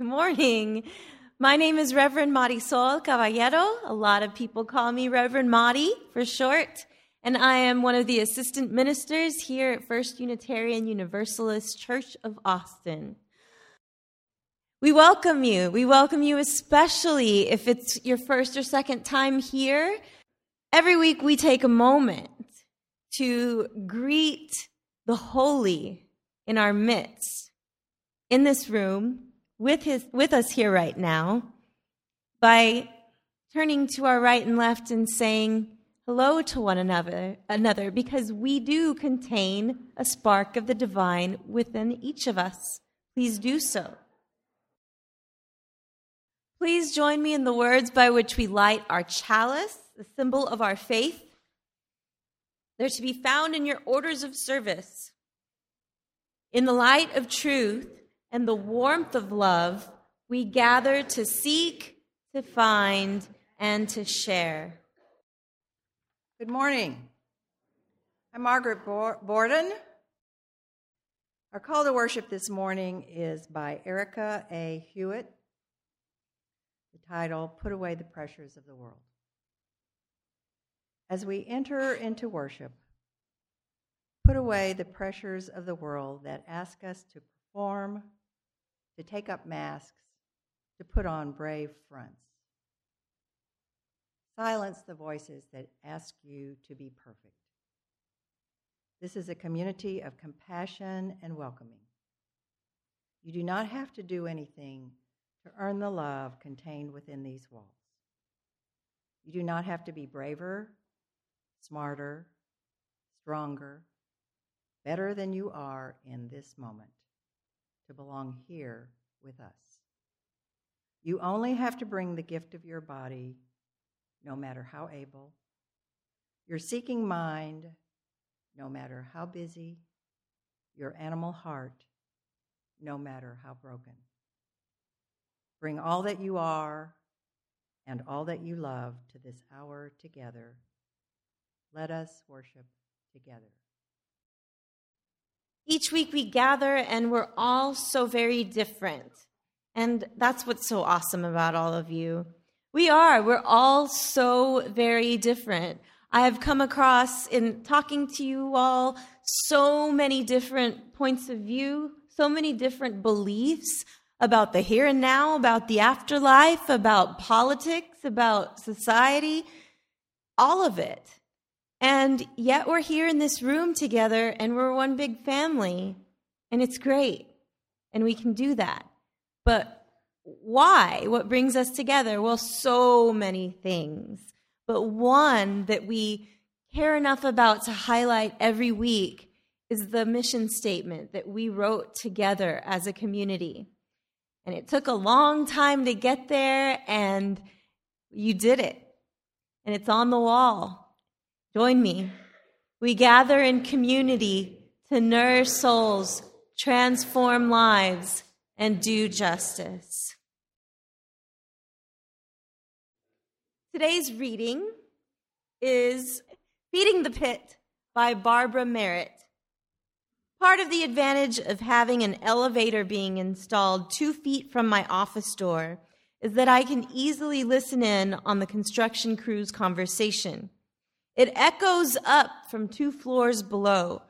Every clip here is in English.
Good morning. My name is Reverend Marisol Caballero. A lot of people call me Reverend Madi for short. And I am one of the assistant ministers here at First Unitarian Universalist Church of Austin. We welcome you. We welcome you especially if it's your first or second time here. Every week we take a moment to greet the holy in our midst in this room with, his, with us here right now by turning to our right and left and saying hello to one another, another because we do contain a spark of the divine within each of us. Please do so. Please join me in the words by which we light our chalice, the symbol of our faith. They're to be found in your orders of service. In the light of truth, and the warmth of love, we gather to seek, to find, and to share. Good morning. I'm Margaret Borden. Our call to worship this morning is by Erica A. Hewitt. The title, Put Away the Pressures of the World. As we enter into worship, put away the pressures of the world that ask us to perform, to take up masks, to put on brave fronts. Silence the voices that ask you to be perfect. This is a community of compassion and welcoming. You do not have to do anything to earn the love contained within these walls. You do not have to be braver, smarter, stronger, better than you are in this moment to belong here with us. You only have to bring the gift of your body, no matter how able, your seeking mind, no matter how busy, your animal heart, no matter how broken. Bring all that you are and all that you love to this hour together. Let us worship together. Each week we gather and we're all so very different. And that's what's so awesome about all of you. We are. We're all so very different. I have come across in talking to you all so many different points of view, so many different beliefs about the here and now, about the afterlife, about politics, about society, all of it. And yet we're here in this room together and we're one big family. And it's great. And we can do that. But why? What brings us together? Well, so many things. But one that we care enough about to highlight every week is the mission statement that we wrote together as a community. And it took a long time to get there, and you did it. And it's on the wall. Join me. We gather in community to nourish souls, transform lives, and do justice. Today's reading is Feeding the Pit by Barbara Merritt. Part of the advantage of having an elevator being installed two feet from my office door is that I can easily listen in on the construction crew's conversation. It echoes up from two floors below.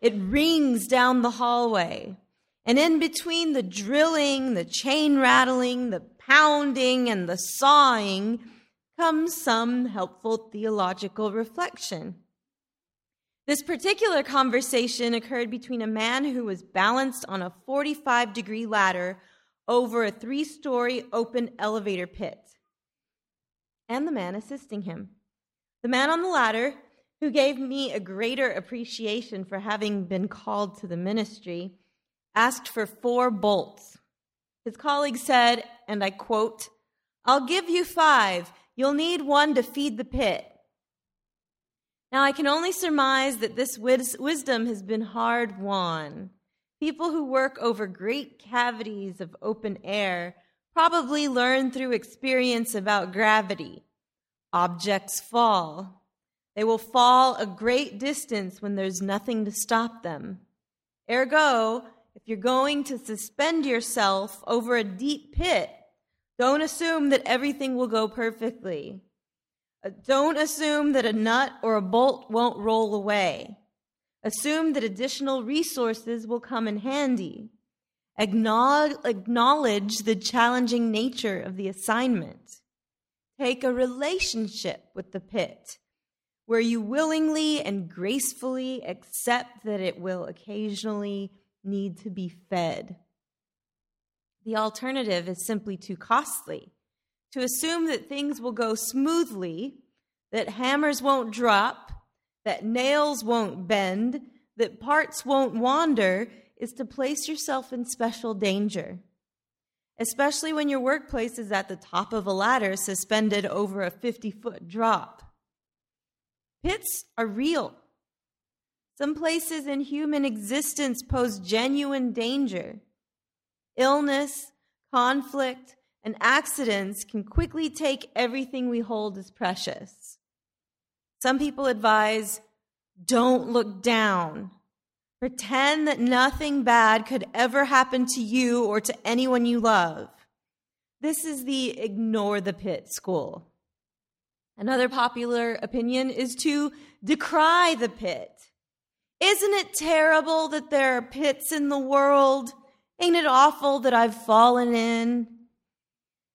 It rings down the hallway. And in between the drilling, the chain rattling, the pounding, and the sawing comes some helpful theological reflection. This particular conversation occurred between a man who was balanced on a 45 degree ladder over a three story open elevator pit and the man assisting him. The man on the ladder, who gave me a greater appreciation for having been called to the ministry, asked for four bolts. His colleague said, and I quote, I'll give you five. You'll need one to feed the pit. Now, I can only surmise that this wis- wisdom has been hard won. People who work over great cavities of open air probably learn through experience about gravity Objects fall. They will fall a great distance when there's nothing to stop them. Ergo, if you're going to suspend yourself over a deep pit, don't assume that everything will go perfectly. Uh, don't assume that a nut or a bolt won't roll away. Assume that additional resources will come in handy. Acknowledge the challenging nature of the assignment. Take a relationship with the pit where you willingly and gracefully accept that it will occasionally need to be fed. The alternative is simply too costly. To assume that things will go smoothly, that hammers won't drop, that nails won't bend, that parts won't wander, is to place yourself in special danger. Especially when your workplace is at the top of a ladder suspended over a 50 foot drop. Pits are real. Some places in human existence pose genuine danger. Illness, conflict, and accidents can quickly take everything we hold as precious. Some people advise don't look down. Pretend that nothing bad could ever happen to you or to anyone you love. This is the ignore the pit school. Another popular opinion is to decry the pit. Isn't it terrible that there are pits in the world? Ain't it awful that I've fallen in?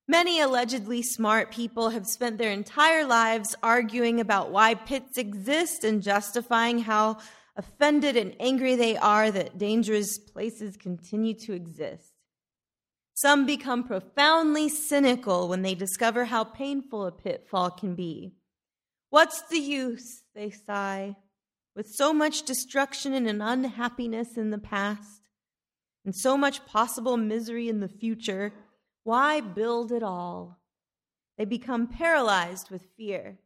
Many allegedly smart people have spent their entire lives arguing about why pits exist and justifying how offended and angry they are that dangerous places continue to exist. Some become profoundly cynical when they discover how painful a pitfall can be. What's the use, they sigh, with so much destruction and unhappiness in the past? and so much possible misery in the future, why build it all? They become paralyzed with fear.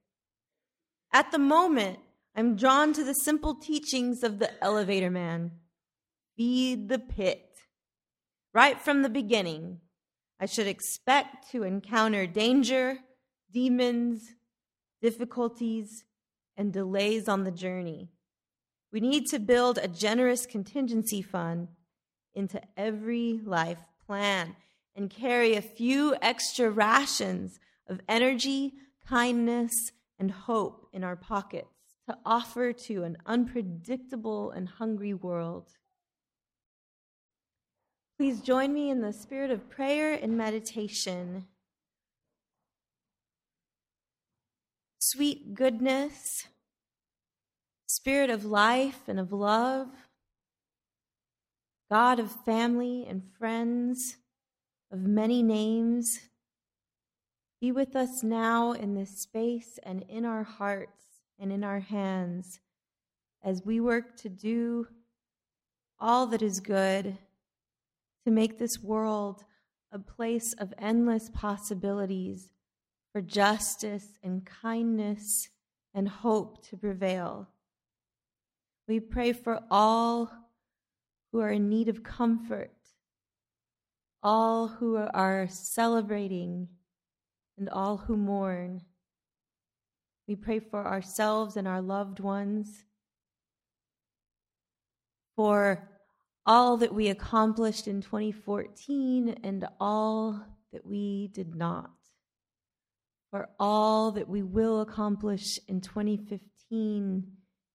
At the moment, I'm drawn to the simple teachings of the elevator man feed the pit. Right from the beginning, I should expect to encounter danger, demons, difficulties, and delays on the journey. We need to build a generous contingency fund into every life plan and carry a few extra rations of energy, kindness, and hope in our pockets to offer to an unpredictable and hungry world. Please join me in the spirit of prayer and meditation. Sweet goodness, spirit of life and of love God of family and friends, of many names, be with us now in this space and in our hearts and in our hands as we work to do all that is good, to make this world a place of endless possibilities for justice and kindness and hope to prevail. We pray for all who are in need of comfort, all who are celebrating, and all who mourn. We pray for ourselves and our loved ones, for all that we accomplished in 2014 and all that we did not, for all that we will accomplish in 2015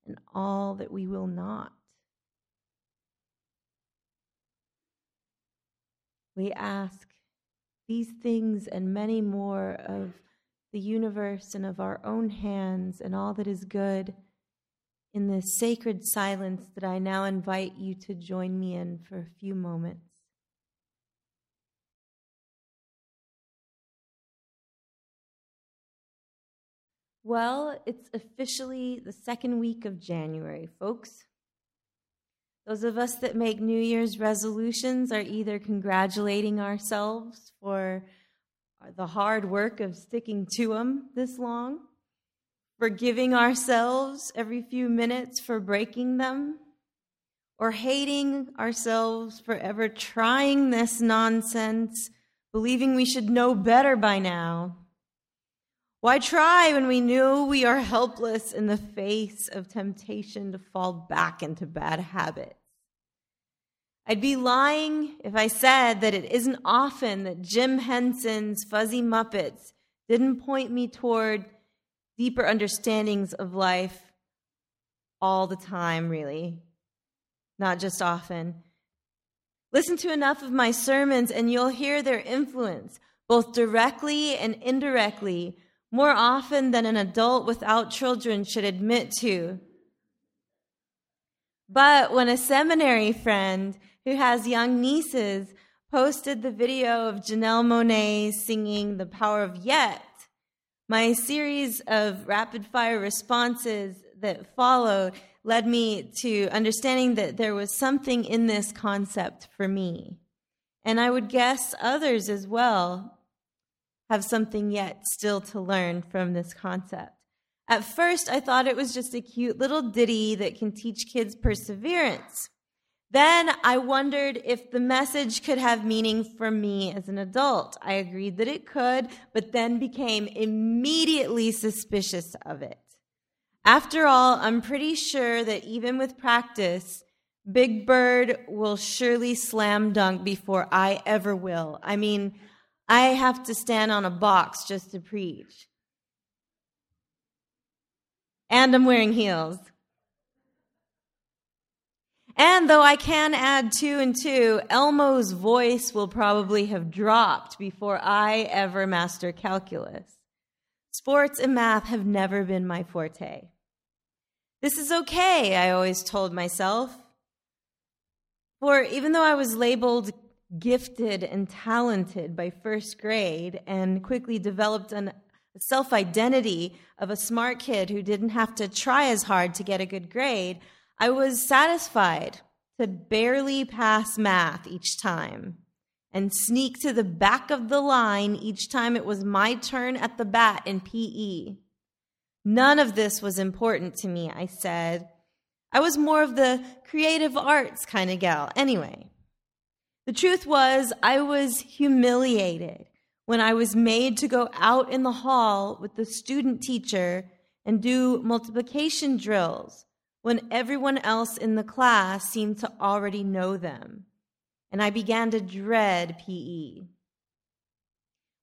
and all that we will not. We ask these things and many more of the universe and of our own hands and all that is good in this sacred silence that I now invite you to join me in for a few moments. Well, it's officially the second week of January, folks. Those of us that make New Year's resolutions are either congratulating ourselves for the hard work of sticking to them this long, forgiving ourselves every few minutes for breaking them, or hating ourselves for ever trying this nonsense, believing we should know better by now. Why try when we knew we are helpless in the face of temptation to fall back into bad habits? I'd be lying if I said that it isn't often that Jim Henson's Fuzzy Muppets didn't point me toward deeper understandings of life all the time, really, not just often. Listen to enough of my sermons, and you'll hear their influence, both directly and indirectly, more often than an adult without children should admit to. But when a seminary friend who has young nieces posted the video of Janelle Monáe singing The Power of Yet, my series of rapid fire responses that followed led me to understanding that there was something in this concept for me. And I would guess others as well have something yet still to learn from this concept. At first, I thought it was just a cute little ditty that can teach kids perseverance. Then I wondered if the message could have meaning for me as an adult. I agreed that it could, but then became immediately suspicious of it. After all, I'm pretty sure that even with practice, Big Bird will surely slam dunk before I ever will. I mean, I have to stand on a box just to preach. And I'm wearing heels. And though I can add two and two, Elmo's voice will probably have dropped before I ever master calculus. Sports and math have never been my forte. This is okay, I always told myself. For even though I was labeled gifted and talented by first grade and quickly developed a self identity of a smart kid who didn't have to try as hard to get a good grade, I was satisfied to barely pass math each time and sneak to the back of the line each time it was my turn at the bat in PE. None of this was important to me, I said. I was more of the creative arts kind of gal, anyway. The truth was, I was humiliated when I was made to go out in the hall with the student teacher and do multiplication drills when everyone else in the class seemed to already know them. And I began to dread PE.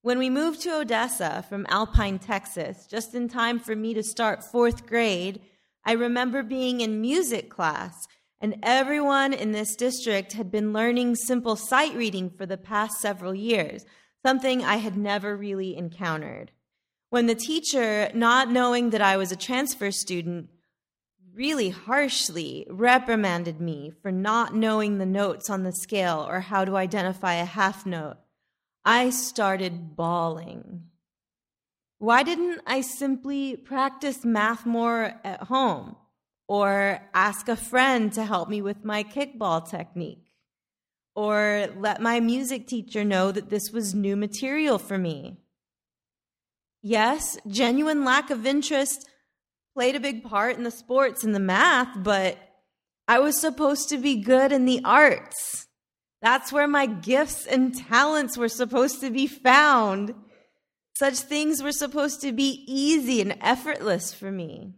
When we moved to Odessa from Alpine, Texas, just in time for me to start fourth grade, I remember being in music class, and everyone in this district had been learning simple sight reading for the past several years, something I had never really encountered. When the teacher, not knowing that I was a transfer student, really harshly reprimanded me for not knowing the notes on the scale or how to identify a half note, I started bawling. Why didn't I simply practice math more at home or ask a friend to help me with my kickball technique? Or let my music teacher know that this was new material for me. Yes, genuine lack of interest played a big part in the sports and the math, but I was supposed to be good in the arts. That's where my gifts and talents were supposed to be found. Such things were supposed to be easy and effortless for me.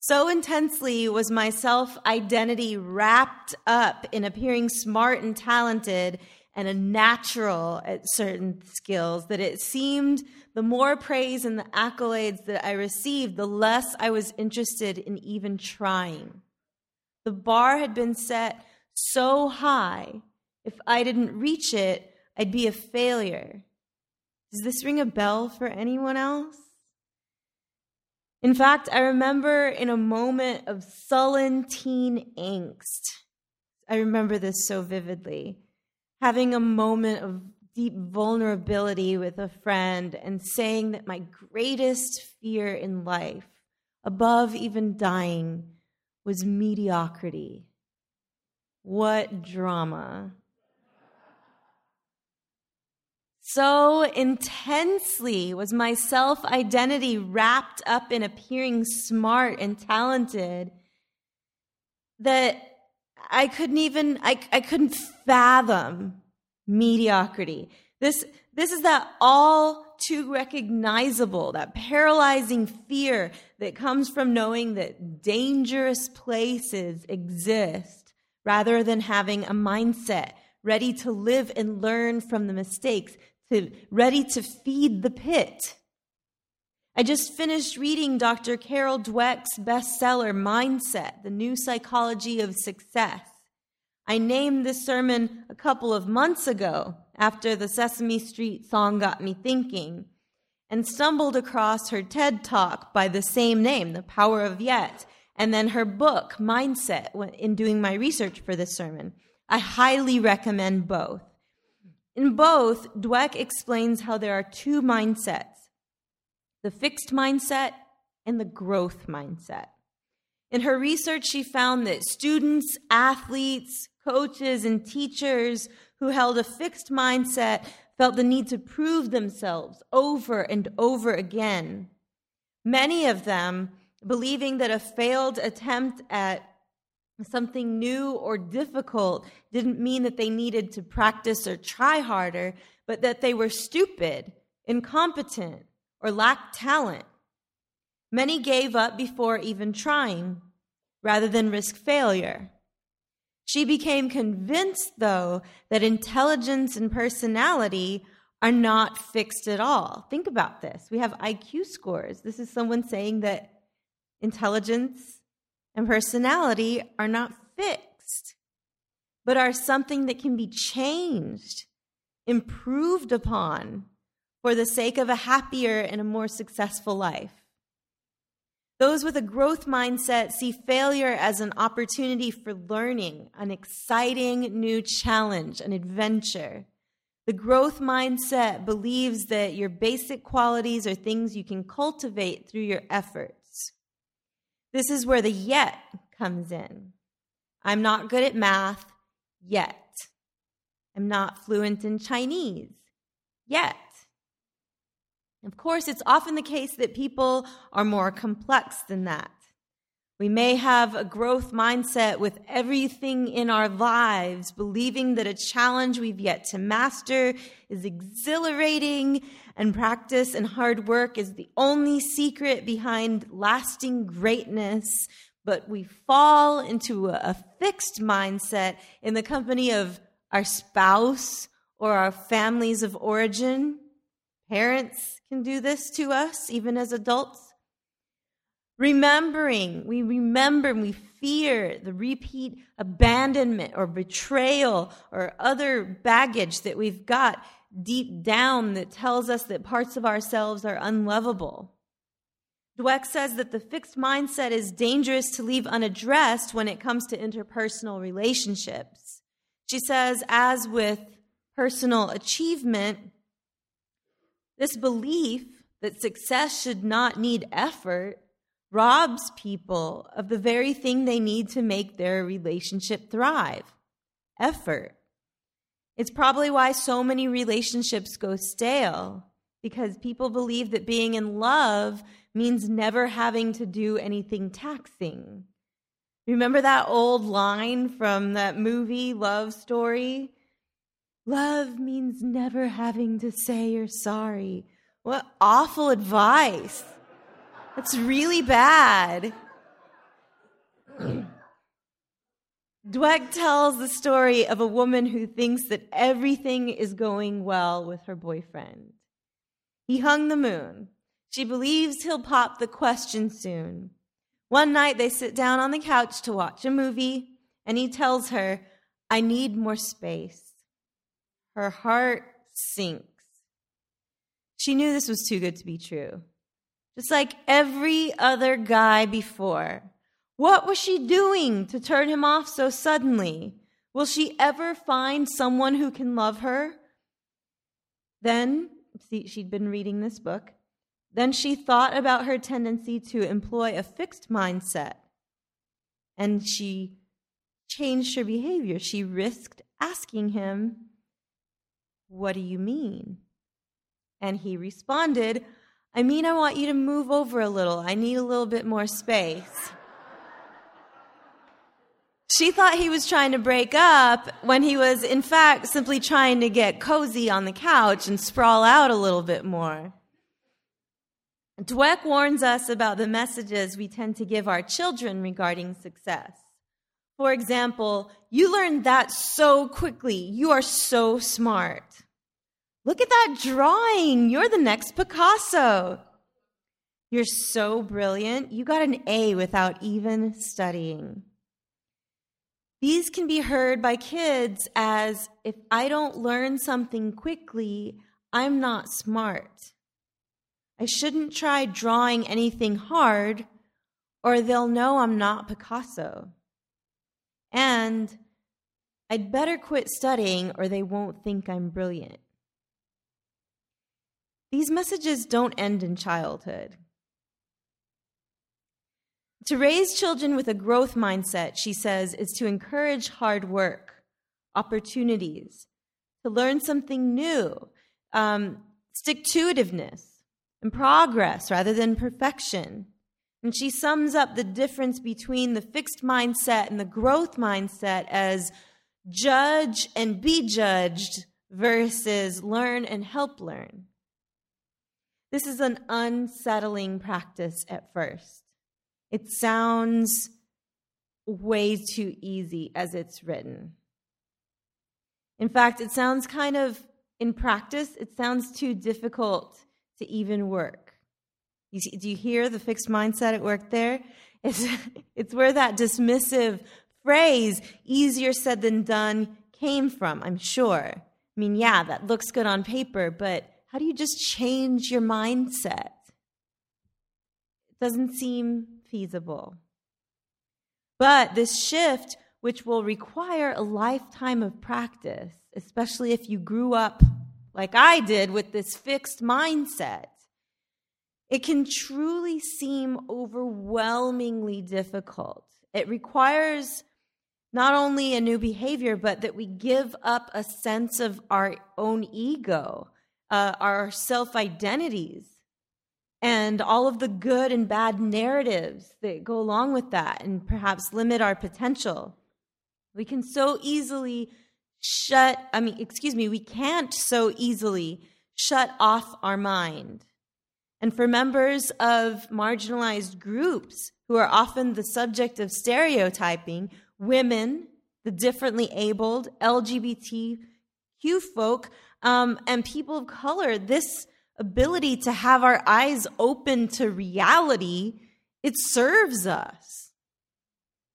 So intensely was my self identity wrapped up in appearing smart and talented and a natural at certain skills that it seemed the more praise and the accolades that I received, the less I was interested in even trying. The bar had been set so high, if I didn't reach it, I'd be a failure. Does this ring a bell for anyone else? In fact, I remember in a moment of sullen teen angst, I remember this so vividly, having a moment of deep vulnerability with a friend and saying that my greatest fear in life, above even dying, was mediocrity. What drama. So intensely was my self identity wrapped up in appearing smart and talented that I couldn't even, I, I couldn't fathom mediocrity. This, this is that all too recognizable, that paralyzing fear that comes from knowing that dangerous places exist rather than having a mindset ready to live and learn from the mistakes, to ready to feed the pit. I just finished reading Dr. Carol Dweck's bestseller, Mindset The New Psychology of Success. I named this sermon a couple of months ago after the Sesame Street song got me thinking and stumbled across her TED talk by the same name, The Power of Yet, and then her book, Mindset, in doing my research for this sermon. I highly recommend both. In both, Dweck explains how there are two mindsets the fixed mindset and the growth mindset. In her research, she found that students, athletes, coaches, and teachers who held a fixed mindset felt the need to prove themselves over and over again. Many of them believing that a failed attempt at something new or difficult didn't mean that they needed to practice or try harder, but that they were stupid, incompetent, or lacked talent. Many gave up before even trying, rather than risk failure. She became convinced, though, that intelligence and personality are not fixed at all. Think about this. We have IQ scores. This is someone saying that intelligence and personality are not fixed, but are something that can be changed, improved upon for the sake of a happier and a more successful life. Those with a growth mindset see failure as an opportunity for learning, an exciting new challenge, an adventure. The growth mindset believes that your basic qualities are things you can cultivate through your efforts. This is where the yet comes in. I'm not good at math yet. I'm not fluent in Chinese yet. Of course, it's often the case that people are more complex than that. We may have a growth mindset with everything in our lives, believing that a challenge we've yet to master is exhilarating, and practice and hard work is the only secret behind lasting greatness. But we fall into a fixed mindset in the company of our spouse or our families of origin Parents can do this to us, even as adults. Remembering, we remember and we fear the repeat abandonment or betrayal or other baggage that we've got deep down that tells us that parts of ourselves are unlovable. Dweck says that the fixed mindset is dangerous to leave unaddressed when it comes to interpersonal relationships. She says, as with personal achievement, this belief that success should not need effort robs people of the very thing they need to make their relationship thrive effort. It's probably why so many relationships go stale because people believe that being in love means never having to do anything taxing. Remember that old line from that movie, Love Story? Love means never having to say you're sorry. What awful advice. That's really bad. Dweck tells the story of a woman who thinks that everything is going well with her boyfriend. He hung the moon. She believes he'll pop the question soon. One night they sit down on the couch to watch a movie, and he tells her, I need more space. Her heart sinks. She knew this was too good to be true. Just like every other guy before. What was she doing to turn him off so suddenly? Will she ever find someone who can love her? Then, see, she'd been reading this book. Then she thought about her tendency to employ a fixed mindset. And she changed her behavior. She risked asking him what do you mean? And he responded, I mean, I want you to move over a little. I need a little bit more space. She thought he was trying to break up when he was, in fact, simply trying to get cozy on the couch and sprawl out a little bit more. Dweck warns us about the messages we tend to give our children regarding success. For example, you learned that so quickly. You are so smart. Look at that drawing. You're the next Picasso. You're so brilliant. You got an A without even studying. These can be heard by kids as if I don't learn something quickly, I'm not smart. I shouldn't try drawing anything hard, or they'll know I'm not Picasso. And I'd better quit studying, or they won't think I'm brilliant. These messages don't end in childhood. To raise children with a growth mindset, she says, is to encourage hard work, opportunities, to learn something new, um, stick to itiveness, and progress rather than perfection. And she sums up the difference between the fixed mindset and the growth mindset as judge and be judged versus learn and help learn. This is an unsettling practice at first. It sounds way too easy as it's written. In fact, it sounds kind of, in practice, it sounds too difficult to even work. You see, do you hear the fixed mindset at work there? It's, it's where that dismissive phrase, easier said than done, came from, I'm sure. I mean, yeah, that looks good on paper, but how do you just change your mindset? It doesn't seem feasible. But this shift, which will require a lifetime of practice, especially if you grew up like I did with this fixed mindset, it can truly seem overwhelmingly difficult. It requires not only a new behavior, but that we give up a sense of our own ego, uh, our self identities, and all of the good and bad narratives that go along with that and perhaps limit our potential. We can so easily shut, I mean, excuse me, we can't so easily shut off our mind. And for members of marginalized groups who are often the subject of stereotyping, women, the differently abled, LGBTQ folk, um, and people of color, this ability to have our eyes open to reality, it serves us.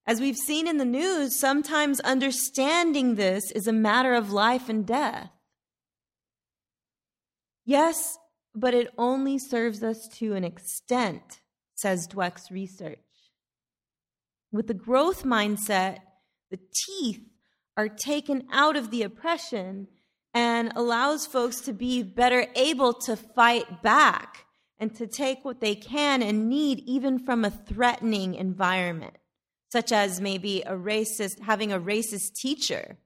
As we've seen in the news, sometimes understanding this is a matter of life and death. Yes, but it only serves us to an extent, says Dweck's research. With the growth mindset, the teeth are taken out of the oppression and allows folks to be better able to fight back and to take what they can and need even from a threatening environment, such as maybe a racist, having a racist teacher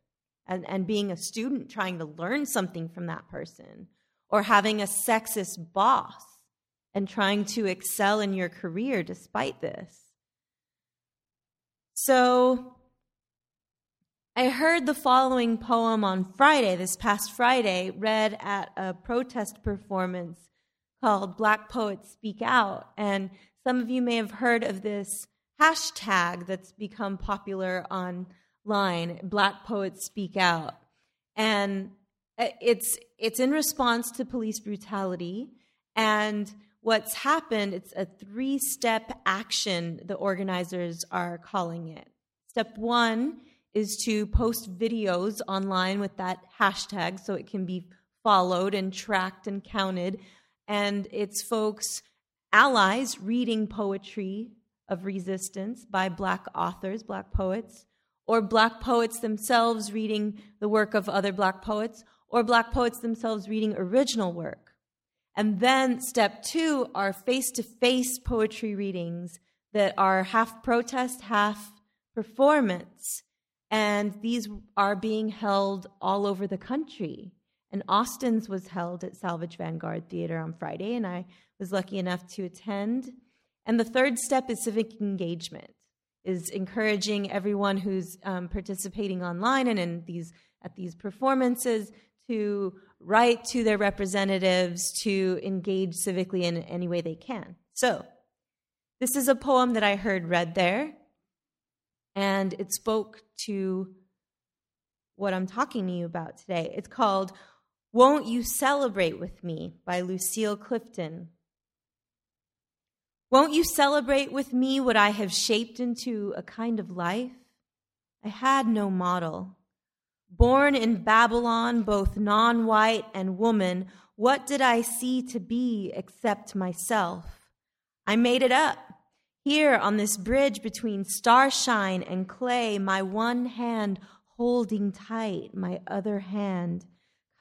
and, and being a student trying to learn something from that person, or having a sexist boss and trying to excel in your career despite this. So, I heard the following poem on Friday, this past Friday, read at a protest performance called Black Poets Speak Out. And some of you may have heard of this hashtag that's become popular online, Black Poets Speak Out. And it's, it's in response to police brutality. And what's happened, it's a three step action, the organizers are calling it. Step one is to post videos online with that hashtag so it can be followed and tracked and counted. And it's folks, allies, reading poetry of resistance by Black authors, Black poets, or Black poets themselves reading the work of other Black poets, or Black poets themselves reading original work. And then step two are face to face poetry readings that are half protest, half performance. And these are being held all over the country. And Austin's was held at Salvage Vanguard Theater on Friday, and I was lucky enough to attend. And the third step is civic engagement, is encouraging everyone who's um, participating online and in these at these performances to write to their representatives to engage civically in any way they can. So, this is a poem that I heard read there and it spoke to what I'm talking to you about today. It's called Won't You Celebrate with Me by Lucille Clifton. Won't you celebrate with me what I have shaped into a kind of life? I had no model. Born in Babylon, both non white and woman, what did I see to be except myself? I made it up. Here on this bridge between starshine and clay, my one hand holding tight my other hand.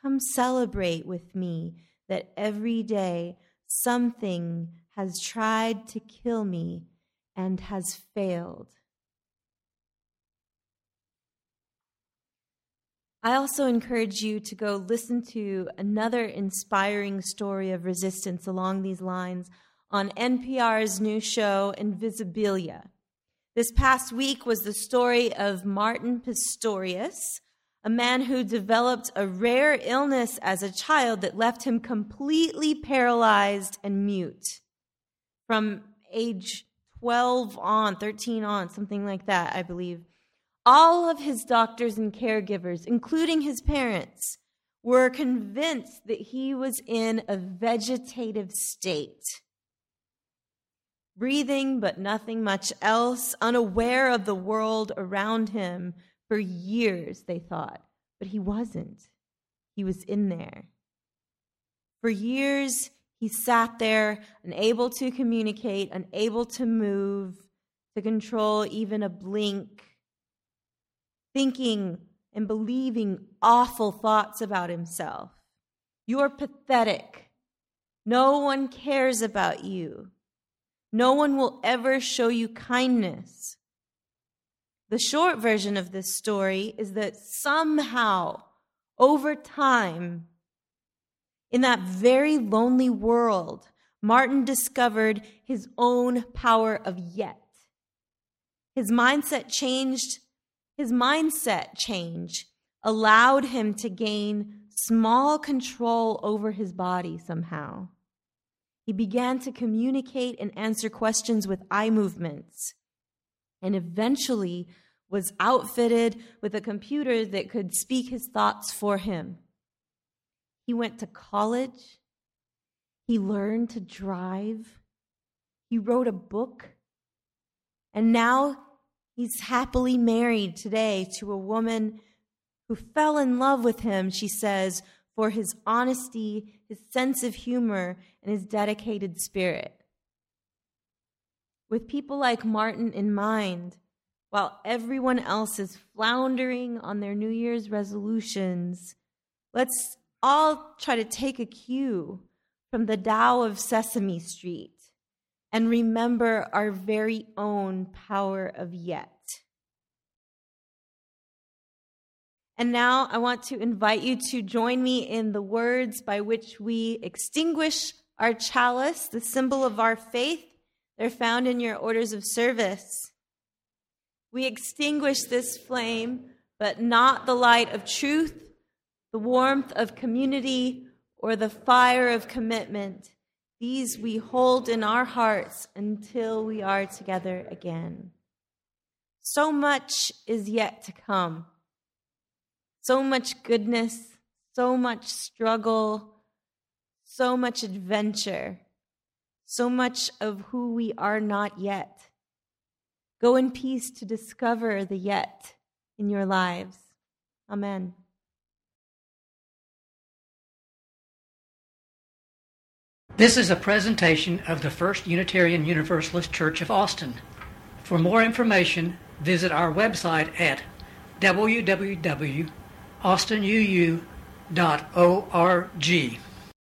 Come celebrate with me that every day something has tried to kill me and has failed. I also encourage you to go listen to another inspiring story of resistance along these lines on NPR's new show, Invisibilia. This past week was the story of Martin Pistorius, a man who developed a rare illness as a child that left him completely paralyzed and mute. From age 12 on, 13 on, something like that, I believe. All of his doctors and caregivers, including his parents, were convinced that he was in a vegetative state breathing but nothing much else, unaware of the world around him for years, they thought. But he wasn't. He was in there. For years, he sat there, unable to communicate, unable to move, to control even a blink, thinking and believing awful thoughts about himself. You're pathetic. No one cares about you. No one will ever show you kindness. The short version of this story is that somehow, over time, in that very lonely world, Martin discovered his own power of yet. His mindset changed, his mindset change allowed him to gain small control over his body somehow. He began to communicate and answer questions with eye movements, and eventually was outfitted with a computer that could speak his thoughts for him. He went to college. He learned to drive. He wrote a book. And now he's happily married today to a woman who fell in love with him, she says, for his honesty, his sense of humor, and his dedicated spirit. With people like Martin in mind, while everyone else is floundering on their New Year's resolutions, let's all try to take a cue from the Tao of Sesame Street and remember our very own power of yet. And now I want to invite you to join me in the words by which we extinguish our chalice, the symbol of our faith. They're found in your orders of service. We extinguish this flame, but not the light of truth, the warmth of community, or the fire of commitment. These we hold in our hearts until we are together again. So much is yet to come so much goodness, so much struggle, so much adventure, so much of who we are not yet. Go in peace to discover the yet in your lives. Amen. This is a presentation of the First Unitarian Universalist Church of Austin. For more information, visit our website at www austinuu.org.